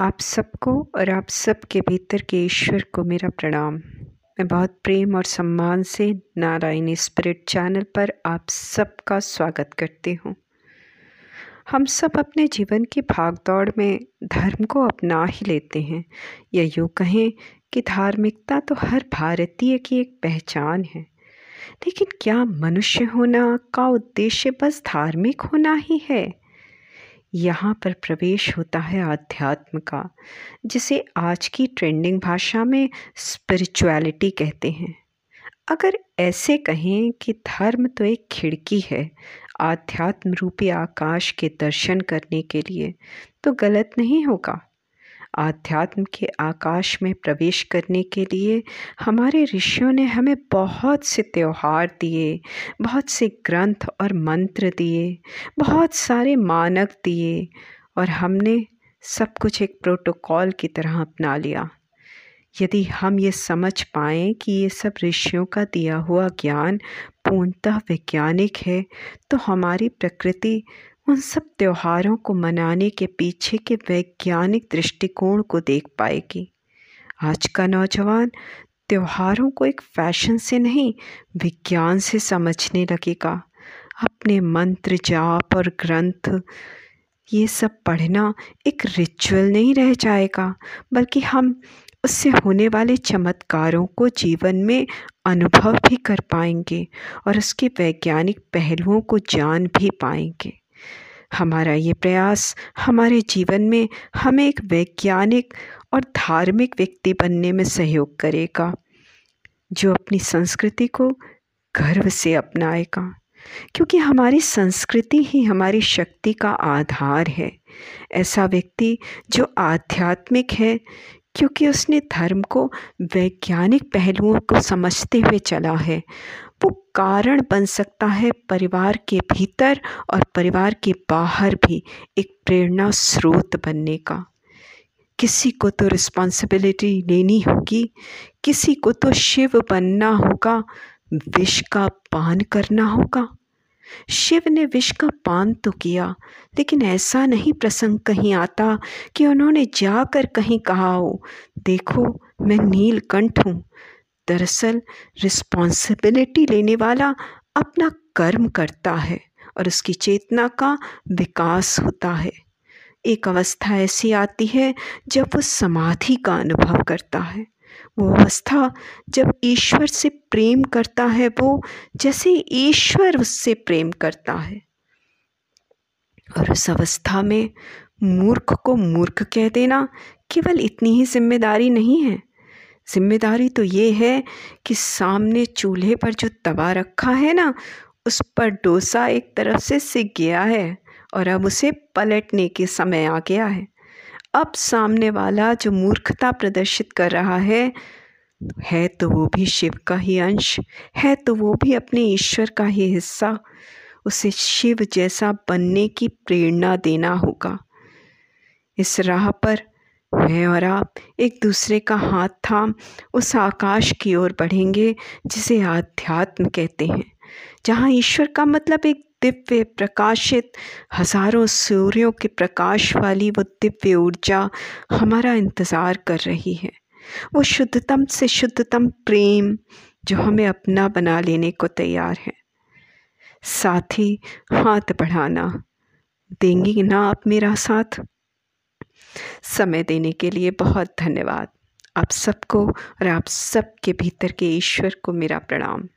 आप सबको और आप सबके भीतर के ईश्वर को मेरा प्रणाम। मैं बहुत प्रेम और सम्मान से नारायणी स्पिरिट चैनल पर आप सबका स्वागत करती हूँ। हम सब अपने जीवन की भागदौड़ में धर्म को अपना ही लेते हैं। या यूँ कहें कि धार्मिकता तो हर भारतीय की एक पहचान है। लेकिन क्या मनुष्य होना, का उद्देश्य बस धार्मिक होना ही है? यहाँ पर प्रवेश होता है आध्यात्म का, जिसे आज की ट्रेंडिंग भाषा में स्पिरिचुअलिटी कहते हैं। अगर ऐसे कहें कि धर्म तो एक खिड़की है, आध्यात्म रूपी आकाश के दर्शन करने के लिए तो गलत नहीं होगा। आध्यात्म के आकाश में प्रवेश करने के लिए हमारे ऋषियों ने हमें बहुत से त्यौहार दिए, बहुत से ग्रंथ और मंत्र दिए, बहुत सारे मानक दिए और हमने सब कुछ एक प्रोटोकॉल की तरह अपना लिया। यदि हम ये समझ पाएँ कि ये सब ऋषियों का दिया हुआ ज्ञान पूर्णतः वैज्ञानिक है तो हमारी प्रकृति उन सब त्योहारों को मनाने के पीछे के वैज्ञानिक दृष्टिकोण को देख पाएगी। आज का नौजवान त्योहारों को एक फ़ैशन से नहीं, विज्ञान से समझने लगेगा। अपने मंत्र, जाप और ग्रंथ, ये सब पढ़ना एक रिचुअल नहीं रह जाएगा, बल्कि हम उससे होने वाले चमत्कारों को जीवन में अनुभव भी कर पाएँगे और उसके वैज्ञानिक पहलुओं को जान भी पाएँगे। हमारा ये प्रयास हमारे जीवन में हमें एक वैज्ञानिक और धार्मिक व्यक्ति बनने में सहयोग करेगा, जो अपनी संस्कृति को गर्व से अपनाएगा। क्योंकि हमारी संस्कृति ही हमारी शक्ति का आधार है। ऐसा व्यक्ति जो आध्यात्मिक है, क्योंकि उसने धर्म को वैज्ञानिक पहलुओं को समझते हुए चला है कारण बन सकता है परिवार के भीतर और परिवार के बाहर भी एक प्रेरणा स्रोत बनने का। किसी को तो रिस्पॉन्सिबिलिटी लेनी होगी, किसी को तो शिव बनना होगा, विष का पान करना होगा। शिव ने विष का पान तो किया, लेकिन ऐसा नहीं प्रसंग कहीं आता कि उन्होंने जाकर कहीं कहा हो, देखो, मैं नीलकंठ हूँ दरअसल रिस्पॉन्सिबिलिटी लेने वाला अपना कर्म करता है और उसकी चेतना का विकास होता है। एक अवस्था ऐसी आती है जब वो समाधि का अनुभव करता है। वो अवस्था जब ईश्वर से प्रेम करता है, वो जैसे ईश्वर उससे प्रेम करता है। और उस अवस्था में मूर्ख को मूर्ख कह देना केवल इतनी ही ज़िम्मेदारी नहीं है। ज़िम्मेदारी तो ये है कि सामने चूल्हे पर जो तवा रखा है ना, उस पर डोसा एक तरफ़ से सिक गया है और अब उसे पलटने के समय आ गया है। अब सामने वाला जो मूर्खता प्रदर्शित कर रहा है है तो वो भी शिव का ही अंश, है तो वो भी अपने ईश्वर का ही हिस्सा। उसे शिव जैसा बनने की प्रेरणा देना होगा। इस राह पर मैं और आप एक दूसरे का हाथ थाम उस आकाश की ओर बढ़ेंगे, जिसे आध्यात्म कहते हैं। जहाँ ईश्वर का मतलब एक दिव्य प्रकाशित, हज़ारों सूर्यों के प्रकाश वाली वो दिव्य ऊर्जा हमारा इंतज़ार कर रही है। वो शुद्धतम से शुद्धतम प्रेम जो हमें अपना बना लेने को तैयार है। साथ ही हाथ बढ़ाना। देंगी ना आप मेरा साथ? समय देने के लिए बहुत धन्यवाद। आप सबको और आप सबके भीतर के ईश्वर को मेरा प्रणाम।